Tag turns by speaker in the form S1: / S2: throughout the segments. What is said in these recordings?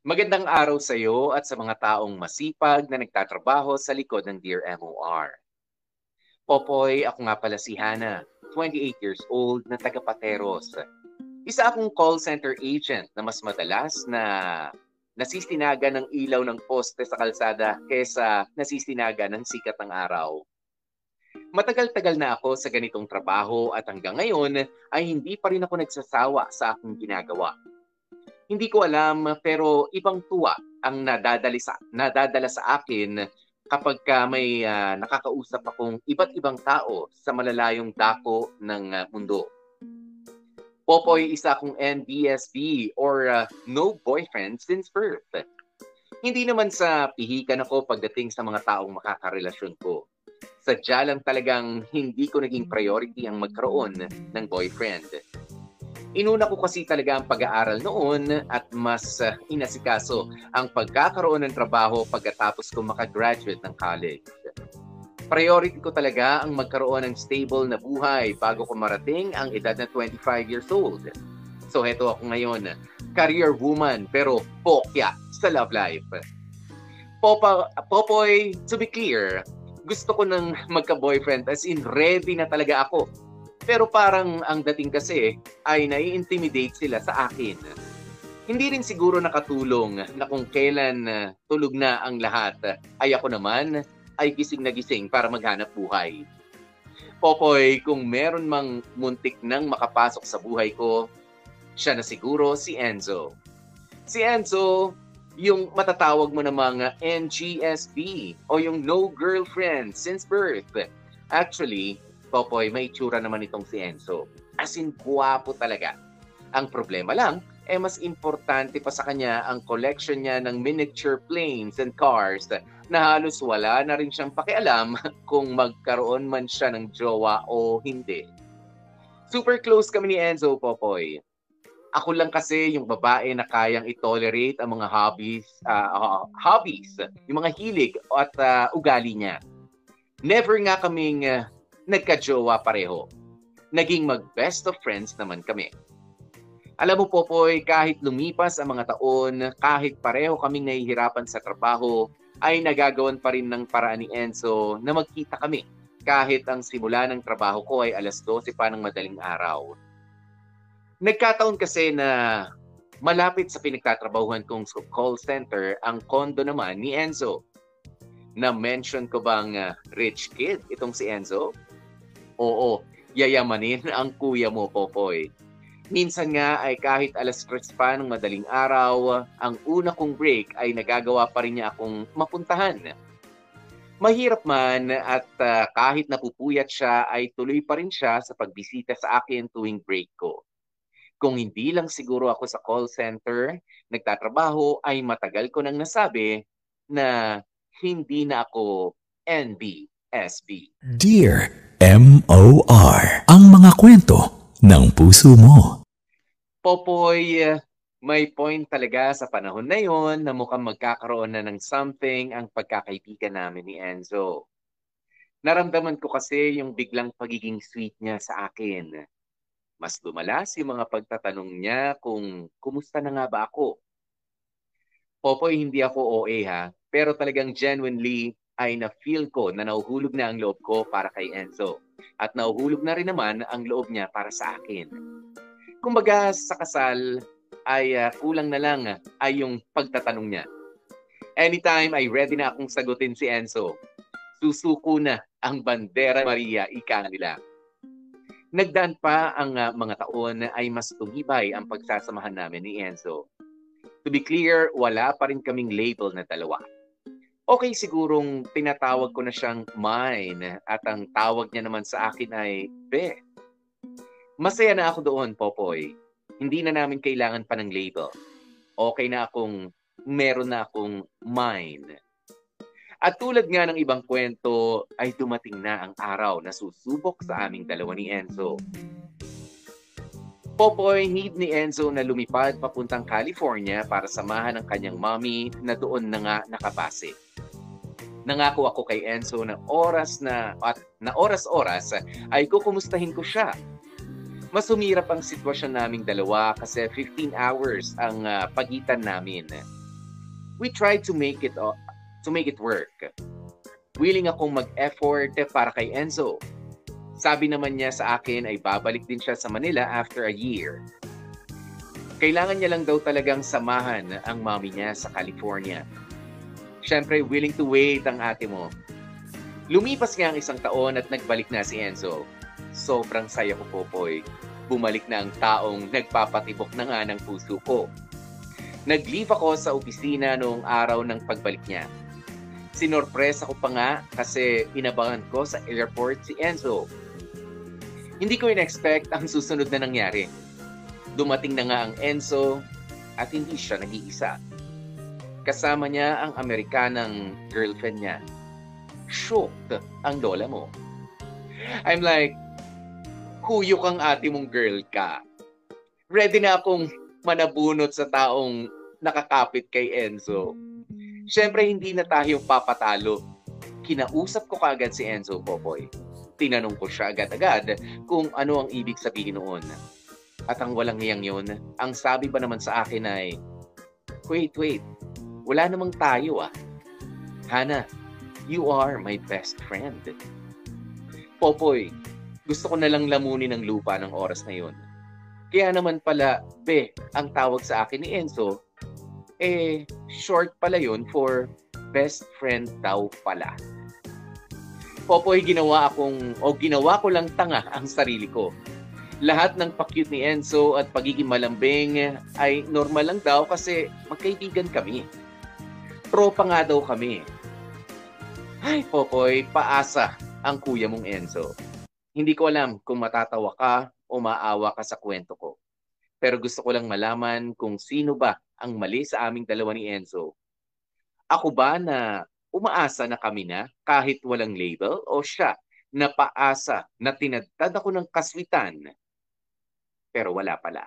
S1: magandang araw sa iyo at sa mga taong masipag na nagtatrabaho sa likod ng Dear MOR. Popoy, ako nga pala si Hana, 28 years old na taga Pateros. Isa akong call center agent na mas madalas na nasistinaga ng ilaw ng poste sa kalsada kesa nasistinaga ng sikat ng araw. Matagal-tagal na ako sa ganitong trabaho at hanggang ngayon ay hindi pa rin ako nagsasawa sa aking ginagawa. Hindi ko alam pero ibang tuwa ang nadadala sa, nadadala sa akin kapag ka may uh, nakakausap akong iba't ibang tao sa malalayong dako ng uh, mundo. Popoy isa akong NBSB or uh, no boyfriend since birth. Hindi naman sa pihikan ako pagdating sa mga taong makakarelasyon ko. Sadya lang talagang hindi ko naging priority ang magkaroon ng boyfriend Inuna ko kasi talaga ang pag-aaral noon at mas uh, inasikaso ang pagkakaroon ng trabaho pagkatapos ko makagraduate ng college. Priority ko talaga ang magkaroon ng stable na buhay bago ko marating ang edad na 25 years old. So heto ako ngayon, career woman pero pokya sa love life. Popa, Popoy, to be clear, gusto ko nang magka-boyfriend as in ready na talaga ako pero parang ang dating kasi ay nai-intimidate sila sa akin. Hindi rin siguro nakatulong na kung kailan uh, tulog na ang lahat, ay ako naman ay gising na gising para maghanap buhay. Popoy, kung meron mang muntik nang makapasok sa buhay ko, siya na siguro si Enzo. Si Enzo, yung matatawag mo na mga NGSB o yung no girlfriend since birth. Actually, Popoy, may itsura naman itong si Enzo. As in, guwapo talaga. Ang problema lang, eh mas importante pa sa kanya ang collection niya ng miniature planes and cars na halos wala na rin siyang pakialam kung magkaroon man siya ng jowa o hindi. Super close kami ni Enzo, Popoy. Ako lang kasi yung babae na kayang i-tolerate ang mga hobbies, uh, hobbies, yung mga hilig at uh, ugali niya. Never nga kaming uh, nagka-jowa pareho. Naging mag-best of friends naman kami. Alam mo, Popoy, kahit lumipas ang mga taon, kahit pareho kaming nahihirapan sa trabaho, ay nagagawan pa rin ng paraan ni Enzo na magkita kami kahit ang simula ng trabaho ko ay alas 12 pa ng madaling araw. Nagkataon kasi na malapit sa pinagtatrabahuhan kong call center ang kondo naman ni Enzo. Na-mention ko bang uh, rich kid itong si Enzo? Oo, yayamanin ang kuya mo, Popoy. Minsan nga ay kahit alas stress pa ng madaling araw, ang una kong break ay nagagawa pa rin niya akong mapuntahan. Mahirap man at uh, kahit napupuyat siya ay tuloy pa rin siya sa pagbisita sa akin tuwing break ko. Kung hindi lang siguro ako sa call center, nagtatrabaho ay matagal ko nang nasabi na hindi na ako NBSB.
S2: Dear M.O.R. Ang mga kwento ng puso mo.
S1: Popoy, may point talaga sa panahon na yon na mukhang magkakaroon na ng something ang pagkakaibigan namin ni Enzo. Naramdaman ko kasi yung biglang pagiging sweet niya sa akin. Mas lumalas yung mga pagtatanong niya kung kumusta na nga ba ako. Popoy, hindi ako OA ha, pero talagang genuinely ay na-feel ko na nahuhulog na ang loob ko para kay Enzo. At nahuhulog na rin naman ang loob niya para sa akin. Kumbaga sa kasal ay uh, kulang na lang ay yung pagtatanong niya. Anytime ay ready na akong sagutin si Enzo. Susuko na ang bandera Maria ika nila. Nagdaan pa ang uh, mga taon ay mas tumibay ang pagsasamahan namin ni Enzo. To be clear, wala pa rin kaming label na dalawa okay sigurong tinatawag ko na siyang mine at ang tawag niya naman sa akin ay Be. Masaya na ako doon, Popoy. Hindi na namin kailangan pa ng label. Okay na akong meron na akong mine. At tulad nga ng ibang kwento, ay dumating na ang araw na susubok sa aming dalawa ni Enzo. Popoy, need ni Enzo na lumipad papuntang California para samahan ang kanyang mommy na doon na nga nakabase. Nangako ako kay Enzo na oras na at na oras-oras ay kukumustahin ko siya. Mas humirap ang sitwasyon naming dalawa kasi 15 hours ang uh, pagitan namin. We tried to make it uh, to make it work. Willing akong mag-effort para kay Enzo. Sabi naman niya sa akin ay babalik din siya sa Manila after a year. Kailangan niya lang daw talagang samahan ang mommy niya sa California. Siyempre, willing to wait ang ate mo. Lumipas nga ang isang taon at nagbalik na si Enzo. Sobrang saya ko, Popoy. Bumalik na ang taong nagpapatibok na nga ng puso ko. Nag-leave ako sa opisina noong araw ng pagbalik niya. Sinorpresa ko pa nga kasi inabangan ko sa airport si Enzo. Hindi ko in-expect ang susunod na nangyari. Dumating na nga ang Enzo at hindi siya nag-iisa. Kasama niya ang Amerikanang girlfriend niya. Shocked ang lola mo. I'm like, huyok ang ate mong girl ka. Ready na akong manabunot sa taong nakakapit kay Enzo. Siyempre, hindi na tayo papatalo. Kinausap ko kaagad si Enzo Popoy. Tinanong ko siya agad-agad kung ano ang ibig sabihin noon. At ang walang niyang yun, ang sabi ba naman sa akin ay, Wait, wait, wala namang tayo ah. Hana, you are my best friend. Popoy, gusto ko na lang lamunin ang lupa ng oras na yun. Kaya naman pala, be, ang tawag sa akin ni Enzo, eh, short pala yun for best friend daw pala. Popoy, ginawa akong, o ginawa ko lang tanga ang sarili ko. Lahat ng pakyut ni Enzo at pagiging malambing ay normal lang daw kasi magkaibigan kami. Tropa nga daw kami. Ay, Popoy, paasa ang kuya mong Enzo. Hindi ko alam kung matatawa ka o maawa ka sa kwento ko. Pero gusto ko lang malaman kung sino ba ang mali sa aming dalawa ni Enzo. Ako ba na umaasa na kami na kahit walang label o siya na paasa na tinadtad ako ng kaswitan pero wala pala.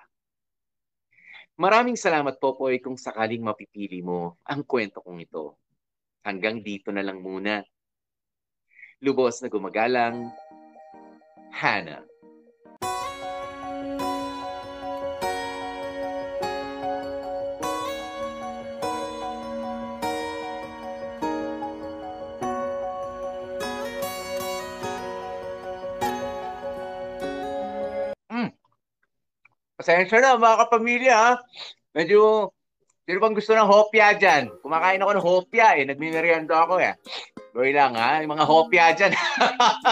S1: Maraming salamat po po kung sakaling mapipili mo ang kwento kong ito. Hanggang dito na lang muna. Lubos na gumagalang, Hannah. Pasensya na mga kapamilya ha. Medyo, sino bang gusto ng hopya dyan? Kumakain ako ng hopya eh. Nagmimerienda ako eh. Goy lang ha, yung mga hopya dyan.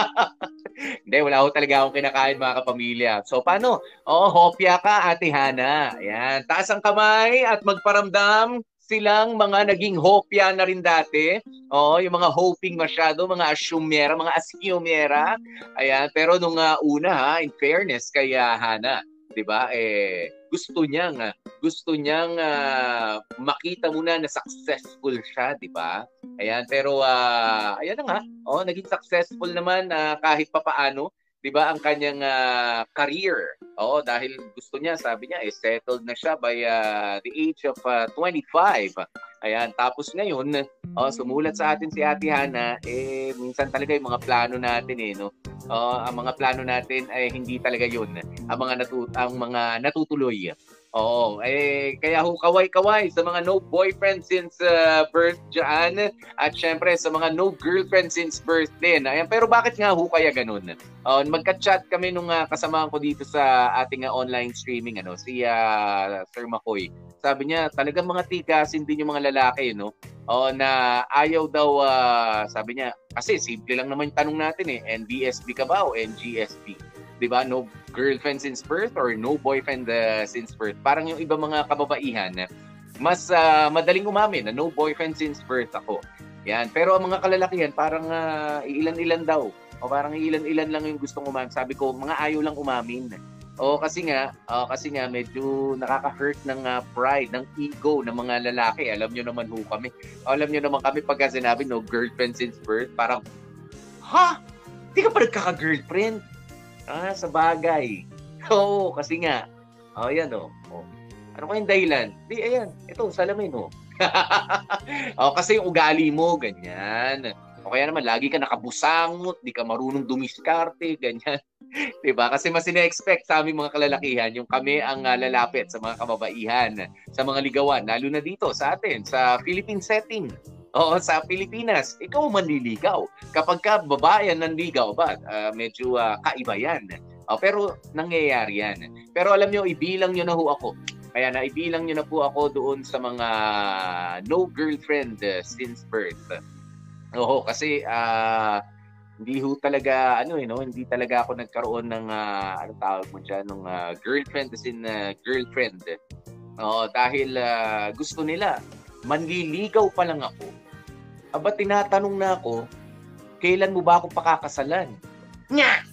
S1: Hindi, wala ko talaga akong kinakain mga kapamilya. So paano? Oo, hopya ka, Ate Hana. Ayan, taas ang kamay at magparamdam silang mga naging hopya na rin dati. Oo, yung mga hoping masyado, mga asumera, mga asumera. Ayan, pero nung uh, una ha, in fairness kay uh, Hana, 'di ba? Eh gusto niyang gusto niyang uh, makita muna na successful siya, 'di ba? Ayan, pero uh, ayan na nga. Oh, naging successful naman uh, kahit papaano, 'di ba, ang kanyang uh, career. Oo, dahil gusto niya, sabi niya, eh settled na siya by uh, the age of uh, 25. Ayan, tapos ngayon, oh, sumulat sa atin si Ate Hana, eh minsan talaga yung mga plano natin eh, no. Oh, ang mga plano natin ay hindi talaga 'yun. Ang mga natu- ang mga natutuloy. Oo, eh kaya ho kaway-kaway sa mga no boyfriend since uh, birth diyan at syempre sa mga no girlfriend since birth din. Ayan, pero bakit nga ho kaya ganun? Uh, magka-chat kami nung uh, kasamahan ko dito sa ating uh, online streaming ano, si uh, Sir Makoy. Sabi niya, talagang mga tigasin din yung mga lalaki, no? Oh, na ayaw daw uh, sabi niya kasi simple lang naman yung tanong natin eh, NBSB ka ba o NGSB? 'Di ba? No girlfriend since birth or no boyfriend uh, since birth. Parang yung iba mga kababaihan, mas uh, madaling umamin na no boyfriend since birth ako. Yan. Pero ang mga kalalakihan, parang uh, ilan-ilan daw. O parang ilan-ilan lang yung gustong umamin. Sabi ko, mga ayaw lang umamin. Oo, kasi nga, oo, kasi nga medyo nakaka-hurt ng ah, pride, ng ego ng mga lalaki. Alam nyo naman ho kami. Alam nyo naman kami pagka sinabi no girlfriend since birth, parang ha? Di ka pa nagkaka-girlfriend? Ah, sa bagay. Oo, kasi nga. Oh, yan oh. oh. Ano kayong dahilan? Di, ayan. Ito, salamin oh. oh, kasi yung ugali mo, ganyan. O kaya naman, lagi ka nakabusangot, di ka marunong dumiskarte, ganyan. ba? Kasi mas ina-expect sa aming mga kalalakihan yung kami ang uh, lalapit sa mga kababaihan, sa mga ligawan, lalo na dito sa atin, sa Philippine setting. Oo, sa Pilipinas, ikaw manliligaw. Kapag ka babae ang nanligaw ba, uh, medyo uh, kaiba yan. Uh, pero nangyayari yan. Pero alam nyo, ibilang nyo na ho ako. Kaya na ibilang nyo na po ako doon sa mga no girlfriend uh, since birth. Oo, kasi uh, hindi ho talaga ano eh no, hindi talaga ako nagkaroon ng uh, ano tawag mo diyan ng uh, girlfriend as in uh, girlfriend. Oo, dahil uh, gusto nila manliligaw pa lang ako. Aba tinatanong na ako, kailan mo ba ako pakakasalan? Nga!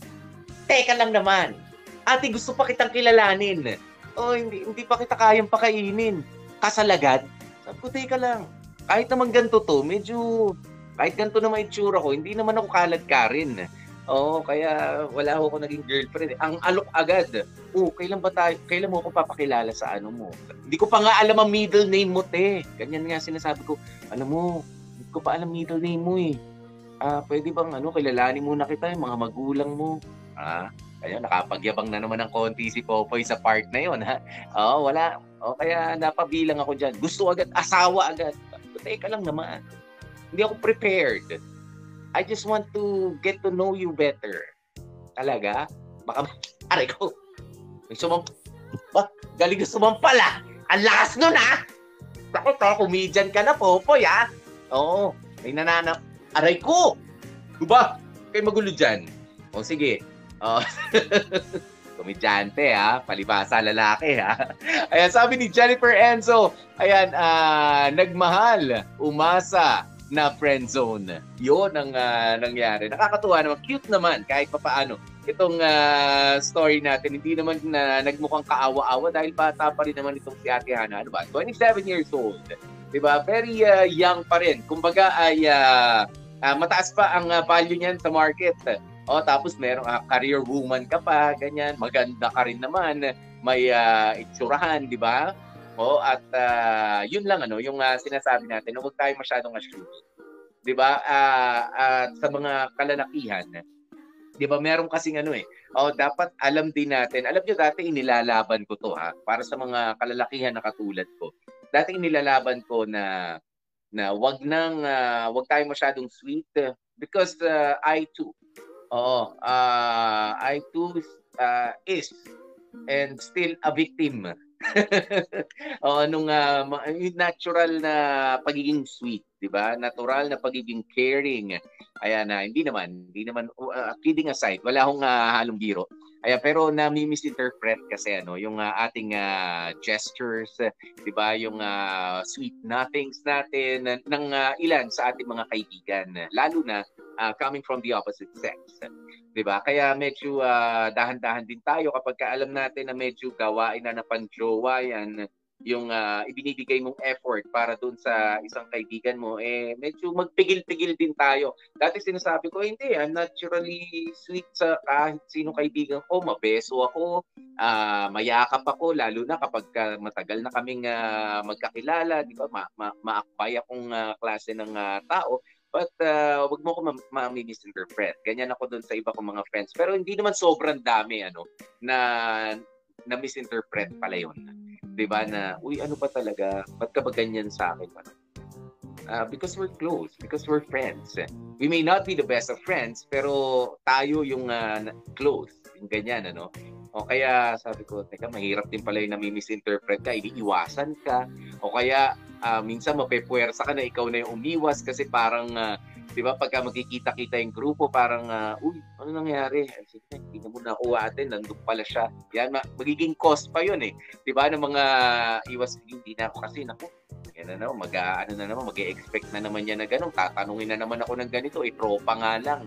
S1: Teka lang naman. Ate, gusto pa kitang kilalanin. Oh, hindi, hindi pa kita kayang pakainin. Kasalagad? Sabi ko, teka lang. Kahit naman ganito to, medyo kahit ganito naman itsura ko, hindi naman ako kaladkarin. Oo, kaya wala ako naging girlfriend. Ang alok agad. Oh, kailan ba tayo, kailan mo ako papakilala sa ano mo? Hindi ko pa nga alam ang middle name mo, te. Ganyan nga sinasabi ko. Alam mo, ko pa alam middle name mo eh. Ah, pwede bang ano, kilalanin muna kita yung mga magulang mo. Ah, kaya nakapagyabang na naman ng konti si Popoy sa part na yon ha. Oo, wala. O kaya napabilang ako diyan. Gusto agad, asawa agad. Teka lang naman. Hindi ako prepared. I just want to get to know you better. Talaga? Baka, aray ko. May sumam... Ba, galing na sumampala. Ang lakas nun, ha? Ako to, comedian ka na, Popoy, ha? Oo. May nananap. Aray ko! Diba? Kayo magulo dyan. O, sige. Oh. komedyante ha, palibasa lalaki ha. Ayan, sabi ni Jennifer Enzo, ayan, uh, nagmahal, umasa, na friend zone. Yun ang uh, nangyari. Nakakatuwa naman, cute naman kahit papaano. Itong uh, story natin, hindi naman na nagmukhang kaawa-awa dahil bata pa rin naman itong si Ate Hana. Ano ba? 27 years old. 'Di ba? Very uh, young pa rin. Kumbaga ay uh, uh, mataas pa ang uh, value niyan sa market. O tapos merong uh, career woman ka pa, ganyan. Maganda ka rin naman. May uh, itsurahan, 'di ba? O at uh, yun lang ano, yung uh, sinasabi natin, huwag tayo masyadong assume. 'Di ba? Uh, uh, sa mga kalalakihan, 'di ba? Meron kasing ano eh. Oh, dapat alam din natin. Alam niyo dati inilalaban ko 'to ha, para sa mga kalalakihan na katulad ko. Dati inilalaban ko na na wag nang uh, wag tayo masyadong sweet because uh, I too. Oo, uh, I too uh, is and still a victim o nung uh, natural na pagiging sweet, 'di ba? Natural na pagiging caring. Ayan na, uh, hindi naman, hindi naman uh, kidding aside, wala akong uh, halong biro. Ayan, pero nami-misinterpret kasi ano, yung uh, ating uh, gestures, 'di ba? Yung uh, sweet nothings natin ng uh, ilan sa ating mga kaibigan, lalo na uh, coming from the opposite sex. 'Di ba? Kaya medyo uh, dahan-dahan din tayo kapag ka alam natin na medyo gawain na na panjowa yan yung uh, ibinibigay mong effort para doon sa isang kaibigan mo, eh medyo magpigil-pigil din tayo. Dati sinasabi ko, hindi, I'm naturally sweet sa kahit sino kaibigan ko, mabeso ako, uh, mayakap ako, lalo na kapag uh, matagal na kaming uh, magkakilala, di ba, ma- ma- maakbay akong uh, klase ng uh, tao. But uh, wag mo ko ma-misinterpret. Ganyan ako doon sa iba kong mga friends. Pero hindi naman sobrang dami ano na na misinterpret pala yun. 'Di ba na uy ano pa talaga? Ba't ka ba ganyan sa akin? Uh, because we're close, because we're friends. We may not be the best of friends, pero tayo yung uh, close, yung ganyan, ano? O kaya sabi ko, teka, mahirap din pala yung nami-misinterpret ka, iniiwasan ka. O kaya uh, minsan mapepuwersa ka na ikaw na yung umiwas kasi parang uh, 'di ba pagka magkikita-kita yung grupo parang uh, uy ano nangyari sige hindi na muna nakuha atin nandun pala siya yan magiging cost pa yun eh 'di ba ng mga iwas hindi na ako kasi nako yan na naman mag ano na naman mag-expect na naman yan na ganun tatanungin na naman ako ng ganito eh tropa nga lang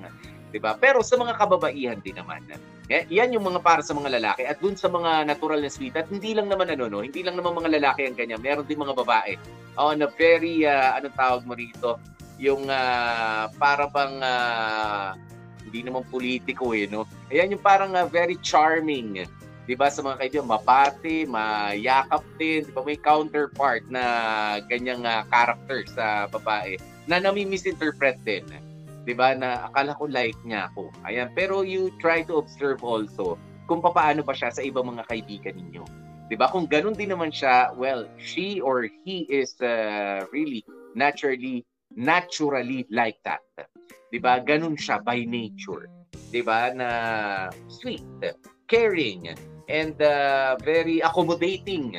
S1: 'di ba pero sa mga kababaihan din naman Eh, yan yung mga para sa mga lalaki at dun sa mga natural na sweet at hindi lang naman ano no, hindi lang naman mga lalaki ang ganyan. Meron din mga babae. Oh, na very uh, anong tawag mo rito? Yung uh, para bang uh, hindi naman politiko eh no. Ayan yung parang uh, very charming 'di ba sa mga kaibigan mapati, mayakap din, 'di ba may counterpart na ganyang uh, character sa babae na nami-misinterpret din. 'Di ba na akala ko like niya ako. Ayan, pero you try to observe also kung paano ba siya sa ibang mga kaibigan ninyo. 'Di ba? Kung ganun din naman siya, well, she or he is uh, really naturally naturally like that. 'Di ba? Ganun siya by nature. 'Di ba? Na sweet, caring, and uh, very accommodating.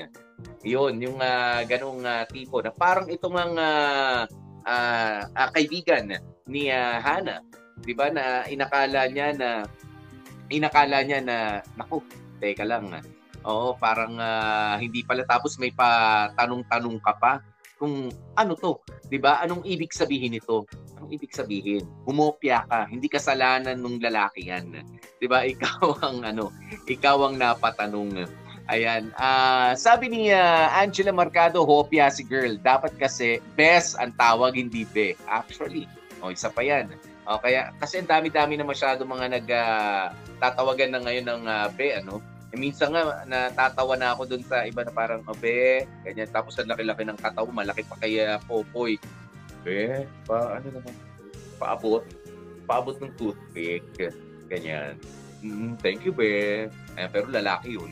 S1: Yun, yung uh, ganong uh, tipo na parang itong ang uh, uh, uh, kaibigan ni uh, Hana, 'di ba na inakala niya na inakala niya na naku, teka lang. Oo, parang uh, hindi pala tapos may pa tanong-tanong ka pa kung ano to, 'di ba? Anong ibig sabihin nito? Anong ibig sabihin? Humopya ka, hindi kasalanan ng lalaki 'yan. 'Di ba? Ikaw ang ano, ikaw ang napatanong. Ayan. Uh, sabi ni uh, Angela Marcado, hopya si girl. Dapat kasi best ang tawag, hindi be. Actually, o oh, isa pa yan. O, kaya, kasi ang dami-dami na masyado mga nag uh, tatawagan na ngayon ng uh, be, ano? E, minsan nga, natatawa na ako dun sa iba na parang, oh, be, ganyan. Tapos ang laki-laki ng kataw, malaki pa kaya popoy. Be, pa, ano naman, paabot. Paabot ng toothpick. Ganyan. Mm, thank you, be. Eh, pero lalaki yun.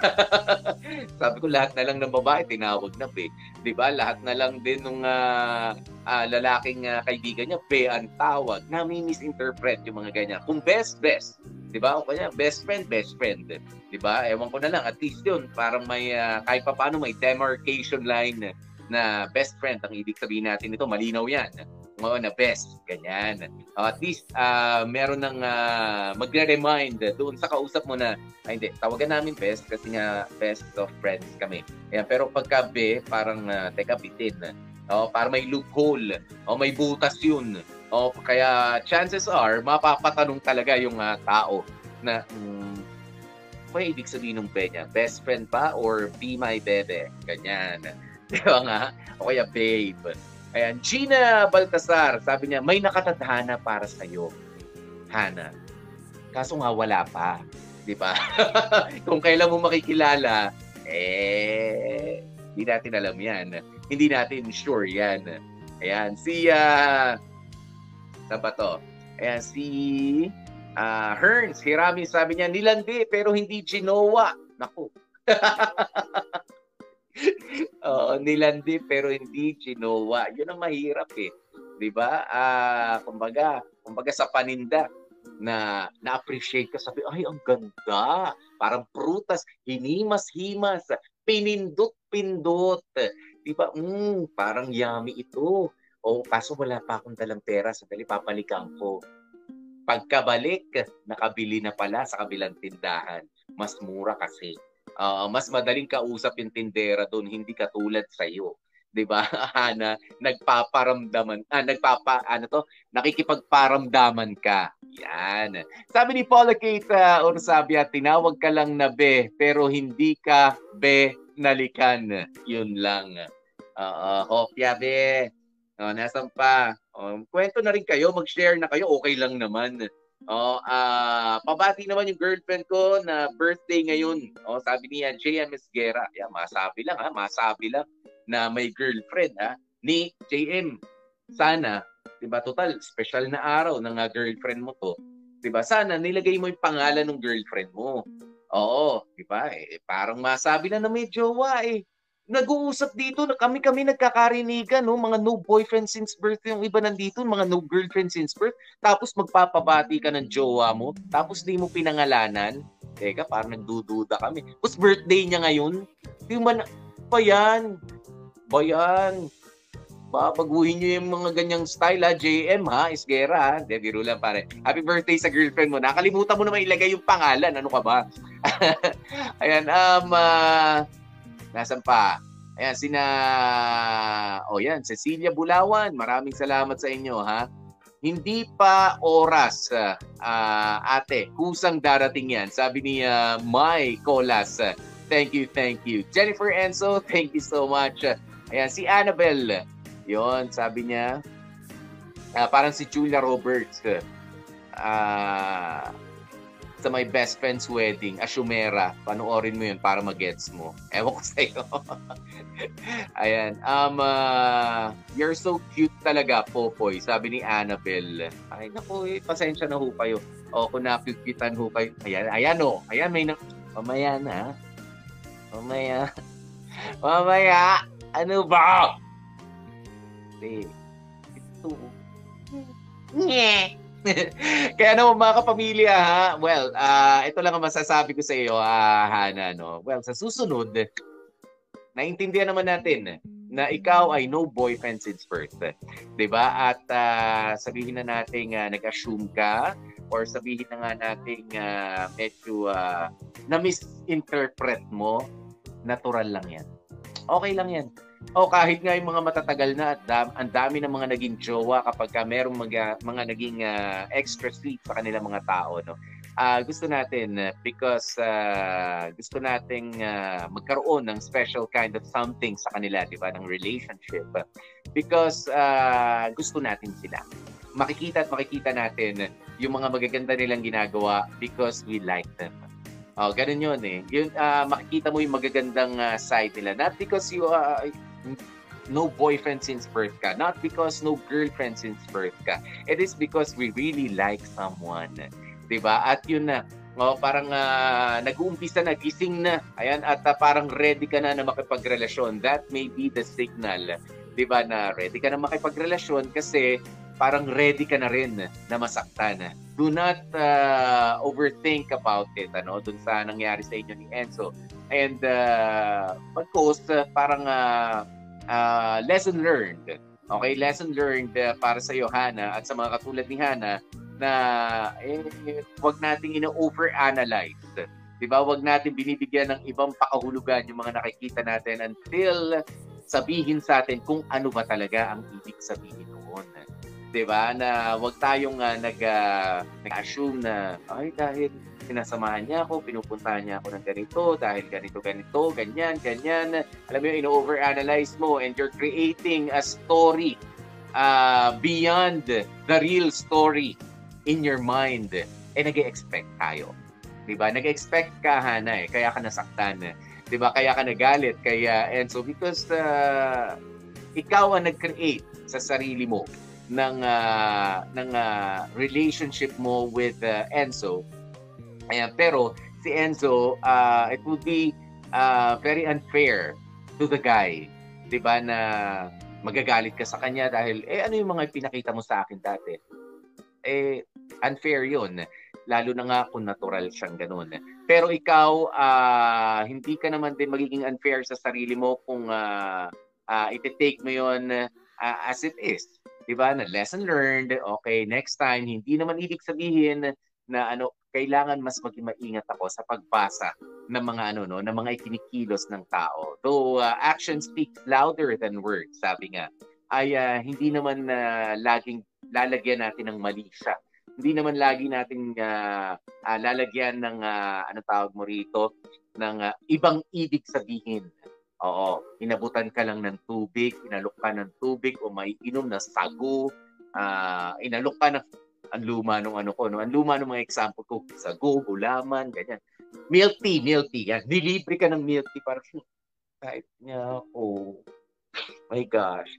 S1: Sabi ko lahat na lang ng babae tinawag na be. 'Di ba? Lahat na lang din ng uh, uh, lalaking uh, kaibigan niya be ang tawag. Nami-misinterpret yung mga ganyan. Kung best best, 'di ba? O kanya best friend, best friend. 'Di ba? Ewan ko na lang at least 'yun parang may uh, kahit pa paano may demarcation line na best friend ang ibig sabihin natin ito malinaw 'yan mo na best, ganyan. Uh, at least uh, meron ng uh, magre-remind doon sa kausap mo na, ay hindi, tawagan namin best kasi nga best of friends kami. Ayan, pero pagka be, parang uh, teka bitin. O, para may loophole. O may butas yun. O, kaya chances are, mapapatanong talaga yung uh, tao na, um, ano ibig sabihin ng be? Best friend ba or be my bebe? Ganyan. Di ba nga? O kaya babe. Ayan, Gina Baltasar, sabi niya, may nakatadhana para sa iyo, Hana. Kaso nga wala pa, di ba? Kung kailan mo makikilala, eh, hindi natin alam yan. Hindi natin sure yan. Ayan, si, uh, sa ba to? Ayan, si uh, Hearns, Hirami, sabi niya, nilandi pero hindi Ginoa. Naku. Nilandi pero hindi ginawa. Yun ang mahirap eh. 'Di ba? Ah, kumbaga, kumbaga sa paninda na na-appreciate ka sabi, ay ang ganda. Parang prutas, hinimas-himas, pinindot-pindot. 'Di ba? Mm, parang yummy ito. O kaso wala pa akong dalang pera, dali papalikan ko. Pagkabalik, nakabili na pala sa kabilang tindahan. Mas mura kasi uh, mas madaling kausap yung tindera doon, hindi katulad sa iyo. 'Di ba? na nagpaparamdaman, ah, nagpapa ano to, nakikipagparamdaman ka. Yan. Sabi ni Paula Kate uh, Orsabia, tinawag ka lang na be, pero hindi ka be nalikan. Yun lang. Oo, uh, hopya be. Oh, nasan pa? Um, kwento na rin kayo, mag-share na kayo, okay lang naman. Oh, uh, pabati naman yung girlfriend ko na birthday ngayon. Oh, sabi niya JM Esguera. Yeah, masabi lang ha, masabi lang na may girlfriend ha ni JM. Sana, 'di ba, total special na araw ng uh, girlfriend mo to. 'Di ba? Sana nilagay mo yung pangalan ng girlfriend mo. Oo, 'di ba? Eh, parang masabi na na may jowa eh nag-uusap dito na kami-kami nagkakarinigan, no? mga no boyfriend since birth yung iba nandito, mga no girlfriend since birth. Tapos magpapabati ka ng jowa mo, tapos di mo pinangalanan. Teka, parang nagdududa kami. Tapos birthday niya ngayon. Di man, ba yan? Ba yan? Babaguhin niyo yung mga ganyang style ha, JM ha, Isgera ha. De, biro lang pare. Happy birthday sa girlfriend mo. Nakalimutan mo naman ilagay yung pangalan. Ano ka ba? Ayan, um, uh, Nasaan pa? Ayan, sina... O oh, yan, Cecilia Bulawan. Maraming salamat sa inyo, ha? Hindi pa oras, ah, ate. Kusang darating yan. Sabi ni ah, Mai Colas. thank you, thank you. Jennifer Enzo, thank you so much. Ayan, si Annabelle. Yon, sabi niya. ah, parang si Julia Roberts. Ah, sa my best friend's wedding, Ashumera. Panoorin mo yun para magets mo. Ewan ko sa'yo. Ayan. Um, ah, you're so cute talaga, Popoy. Sabi ni Annabelle. Ay, naku, eh, pasensya na ho kayo. O, kung napipitan ho kayo. Ayan, ayan o. Ayan, may na... Mamaya na. Mamaya. Mamaya. Ano ba? Hindi. Ito. Nye. Kaya naman mga kapamilya ha, well, ah ito lang ang masasabi ko sa iyo, ah, Hana, no? Well, sa susunod, naintindihan naman natin na ikaw ay no boyfriend since birth. 'Di ba? At ah, sabihin na natin ah, nag-assume ka or sabihin na nga natin ah, medyo ah, na-misinterpret mo, natural lang 'yan. Okay lang 'yan. O kahit nga yung mga matatagal na at dam, ang dami ng mga naging jowa kapag ka merong mga, mga naging ah, extra sweet sa kanilang mga tao. No? Ah, gusto natin ah, because ah, gusto nating ah, magkaroon ng special kind of something sa kanila, di ba, ng relationship. Because ah, gusto natin sila. Makikita at makikita natin yung mga magaganda nilang ginagawa because we like them. Oh, ganun yun eh. Yun, ah, makikita mo yung magagandang ah, side nila. Not because you ah, no boyfriend since birth ka. Not because no girlfriend since birth ka. It is because we really like someone. ba? At yun na, oh, parang ah, nag-uumpisa na, gising na. Ayan, at ah, parang ready ka na na makipagrelasyon. That may be the signal. ba na ready ka na makipagrelasyon kasi parang ready ka na rin na masaktan. Do not ah, overthink about it, ano, dun sa nangyari sa inyo ni Enzo. And uh, pag-post, ah, parang ah, ah, lesson learned. Okay, lesson learned ah, para sa iyo, Hana, at sa mga katulad ni Hana, na eh, wag nating ina-overanalyze. Di ba? Wag natin binibigyan ng ibang pakahulugan yung mga nakikita natin until sabihin sa atin kung ano ba talaga ang ibig sabihin noon. 'Di ba? Na wag tayong ah, nag ah, nag-assume na ay dahil sinasamahan niya ako, pinupuntahan niya ako ng ganito, dahil ganito, ganito, ganyan, ganyan. Alam mo yun, ino-overanalyze mo and you're creating a story uh, beyond the real story in your mind. Eh, nag expect tayo. 'Di ba? Nag-expect ka, Hana, eh. Kaya ka nasaktan. eh. 'Di ba? Kaya ka nagalit. Kaya, and so because uh, ikaw ang nag-create sa sarili mo ng uh, ng uh, relationship mo with uh, Enzo. Ayan, pero si Enzo, uh, it would be uh, very unfair to the guy, 'di ba, na magagalit ka sa kanya dahil eh ano yung mga pinakita mo sa akin dati? Eh unfair 'yun. Lalo na nga kung natural siyang ganun. Pero ikaw, ah, hindi ka naman din magiging unfair sa sarili mo kung uh, uh, iti-take mo 'yon ah, as it is. 'Di ba? Na lesson learned. Okay, next time hindi naman ibig sabihin na ano kailangan mas maging maingat ako sa pagbasa ng mga ano no, ng mga ikinikilos ng tao. Though uh, action speaks louder than words, sabi nga. Ay uh, hindi naman na uh, laging lalagyan natin ng mali siya. Hindi naman lagi nating uh, uh, lalagyan ng uh, ano tawag mo rito ng uh, ibang ibig sabihin. Oo, inabutan ka lang ng tubig, inalok ka ng tubig o may inom na sago, uh, inalok ka ng ang luma nung ano ko, no? ang luma nung mga example ko, sago, gulaman, ganyan. Milk tea, milk tea, yan. Nilibre ka ng milk tea para kahit niya ako. My gosh.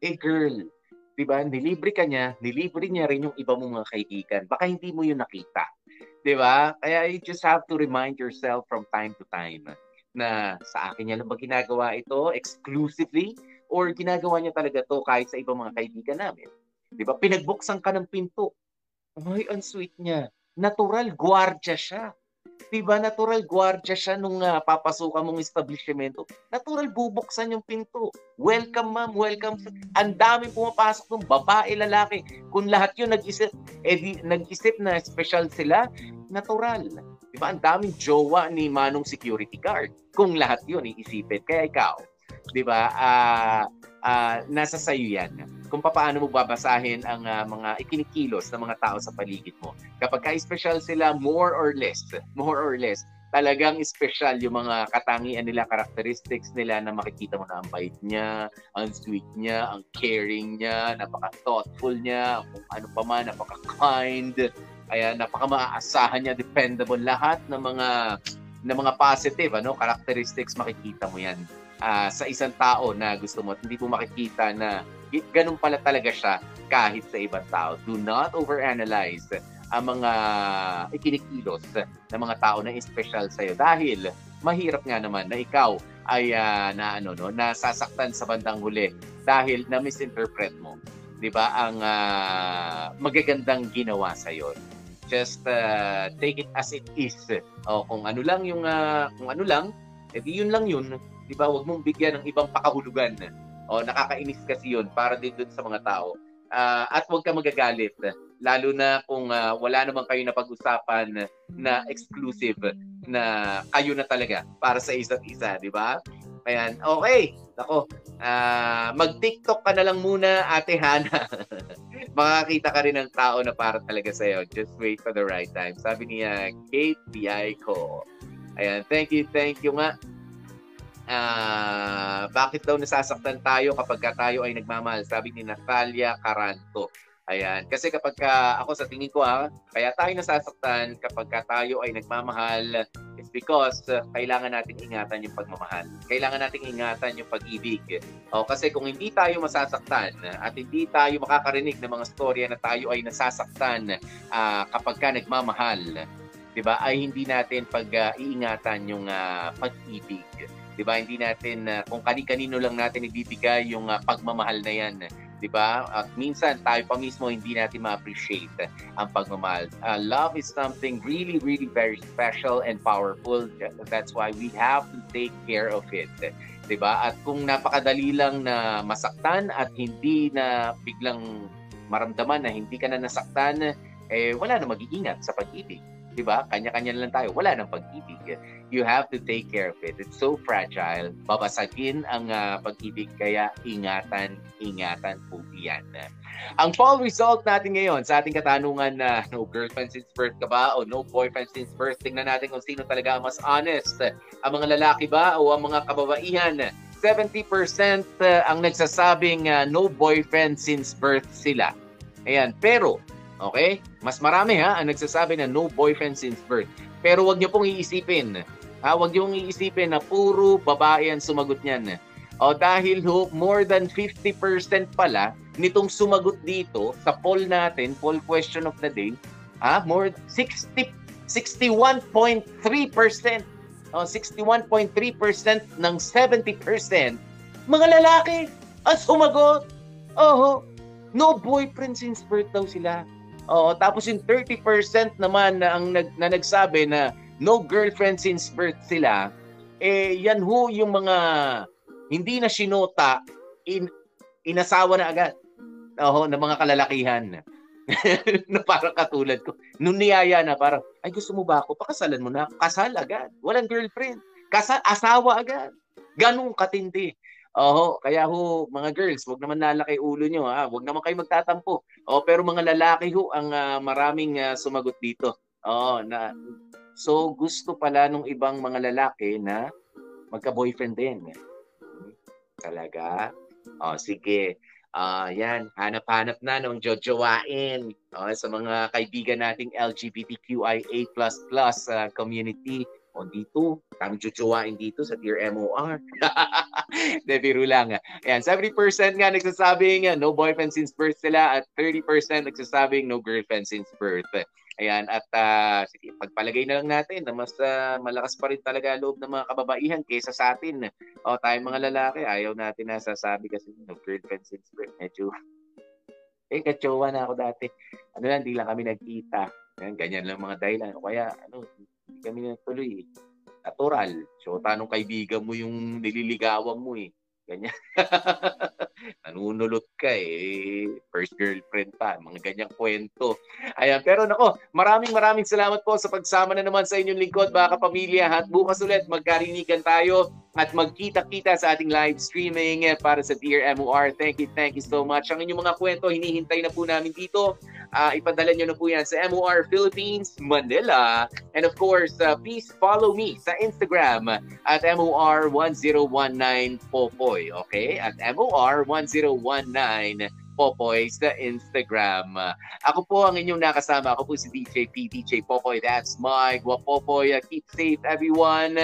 S1: Eh girl, di ba, nilibre ka niya, nilibre niya rin yung iba mong mga kaibigan. Baka hindi mo yun nakita. Di ba? Kaya you just have to remind yourself from time to time na sa akin niya lang ba ginagawa ito exclusively or ginagawa niya talaga to kahit sa ibang mga kaibigan namin. Di ba? Pinagbuksan ka ng pinto. Ay, ang sweet niya. Natural, gwardya siya. Diba, natural gwardya siya nung uh, papasukan mong establishmento. Natural, bubuksan yung pinto. Welcome, ma'am. Welcome. Ang daming pumapasok ng babae, lalaki. Kung lahat yun nag-isip, eh, di, nag-isip na special sila, natural. Diba, ang daming jowa ni Manong security guard. Kung lahat yun iisipin. Kaya ikaw, diba, uh, uh, nasa sayo yan kung paano mo babasahin ang uh, mga ikinikilos ng mga tao sa paligid mo. Kapag ka-special sila, more or less, more or less, talagang special yung mga katangian nila, characteristics nila na makikita mo na ang bait niya, ang sweet niya, ang caring niya, napaka-thoughtful niya, kung ano pa man, napaka-kind, kaya napaka-maaasahan niya, dependable, lahat ng mga ng mga positive ano characteristics makikita mo yan uh, sa isang tao na gusto mo at hindi mo makikita na ganun pala talaga siya kahit sa ibang tao. Do not overanalyze ang mga ikinikilos ng mga tao na special sa iyo dahil mahirap nga naman na ikaw ay uh, na ano no nasasaktan sa bandang huli dahil na misinterpret mo 'di ba ang uh, magagandang ginawa sa iyo just uh, take it as it is. O kung ano lang yung uh, kung ano lang edi yun lang yun. 'di ba wag mong bigyan ng ibang pakahulugan o nakakainis kasi yun para din dun sa mga tao. Uh, at huwag ka magagalit. Lalo na kung uh, wala naman kayo na pag-usapan na exclusive na kayo na talaga para sa isa't isa, di ba? Ayan, okay. Ako, uh, mag-TikTok ka na lang muna, Ate Hana. Makakita ka rin ng tao na para talaga sa'yo. Just wait for the right time. Sabi niya, Kate Biayco. Ayan, thank you, thank you nga uh, bakit daw nasasaktan tayo kapag ka tayo ay nagmamahal? Sabi ni Natalia Caranto. Ayan. Kasi kapag ka, ako sa tingin ko ha, kaya tayo nasasaktan kapag ka tayo ay nagmamahal is because uh, kailangan natin ingatan yung pagmamahal. Kailangan natin ingatan yung pag-ibig. O, kasi kung hindi tayo masasaktan at hindi tayo makakarinig ng mga storya na tayo ay nasasaktan uh, kapag ka nagmamahal, 'di ba? Ay hindi natin pag-iingatan uh, yung uh, pag-ibig. 'Di ba? Hindi natin uh, kung kani-kanino lang natin ibibigay yung uh, pagmamahal na 'yan, 'di ba? At minsan tayo pa mismo hindi natin ma-appreciate ang pagmamahal. Uh, love is something really really very special and powerful. That's why we have to take care of it. 'Di ba? At kung napakadali lang na masaktan at hindi na biglang maramdaman na hindi ka na nasaktan, eh wala na mag-iingat sa pag-ibig. 'Di ba? Kanya-kanya lang tayo. Wala nang pag-ibig. You have to take care of it. It's so fragile. Babasagin ang uh, pag-ibig kaya ingatan, ingatan po 'yan. Ang poll result natin ngayon sa ating katanungan na no girlfriend since birth ka ba o no boyfriend since birth, tingnan natin kung sino talaga mas honest. Ang mga lalaki ba o ang mga kababaihan? 70% ah, ang nagsasabing uh, no boyfriend since birth sila. Ayan, pero Okay? Mas marami ha ang nagsasabi na no boyfriend since birth. Pero wag niyo pong iisipin. Ha, wag niyo pong iisipin na puro babae ang sumagot niyan. O dahil ho, more than 50% pala nitong sumagot dito sa poll natin, poll question of the day, ha, more 60 61.3%. O 61.3% ng 70% mga lalaki ang sumagot. Oh, no boyfriend since birth daw sila. Oo, tapos yung 30% naman na ang nag, na nagsabi na no girlfriend since birth sila, eh yan ho yung mga hindi na sinota, in, inasawa na agad. Oo, ng mga kalalakihan. na parang katulad ko. Nung niyaya na parang, ay gusto mo ba ako? Pakasalan mo na. Kasal agad. Walang girlfriend. Kasal, asawa agad. Ganong katindi. Oho, kaya ho, mga girls, wag naman lalaki ulo nyo, ha? Wag naman kayo magtatampo. Oh, pero mga lalaki ho ang uh, maraming uh, sumagot dito. Oh, na so gusto pala nung ibang mga lalaki na magka-boyfriend din. Talaga? Oh, sige. Ah, uh, yan, hanap-hanap na ng jojowain. Oh, sa mga kaibigan nating LGBTQIA++ uh, community o dito, kami chuchuwain dito sa Dear MOR. De, biro lang. Ayan, 70% nga nagsasabing uh, no boyfriend since birth sila at 30% nagsasabing no girlfriend since birth. Ayan, at uh, sige, pagpalagay na lang natin na mas uh, malakas pa rin talaga loob ng mga kababaihan kaysa sa atin. O tayong mga lalaki, ayaw natin na sasabi kasi no girlfriend since birth. Medyo, eh, katsowa na ako dati. Ano lang, di lang kami nagkita. Ayan, ganyan lang mga dahilan. O kaya, ano, kami natuloy eh. Natural. So, tanong kaibigan mo yung nililigawan mo eh. Ganyan. Nanunulot ka eh. First girlfriend pa. Mga ganyang kwento. Ayan. Pero nako, maraming maraming salamat po sa pagsama na naman sa inyong lingkod, mga kapamilya. At bukas ulit, magkarinigan tayo at magkita-kita sa ating live streaming para sa Dear MOR. Thank you, thank you so much. Ang inyong mga kwento, hinihintay na po namin dito. Uh, ipadala nyo na po yan sa MOR Philippines, Manila. And of course, uh, please follow me sa Instagram at MOR1019 Popoy. Okay? At MOR1019 Popoy sa Instagram. Ako po ang inyong nakasama. Ako po si DJ P, DJ Popoy. That's Mike. Popoy. Keep safe everyone.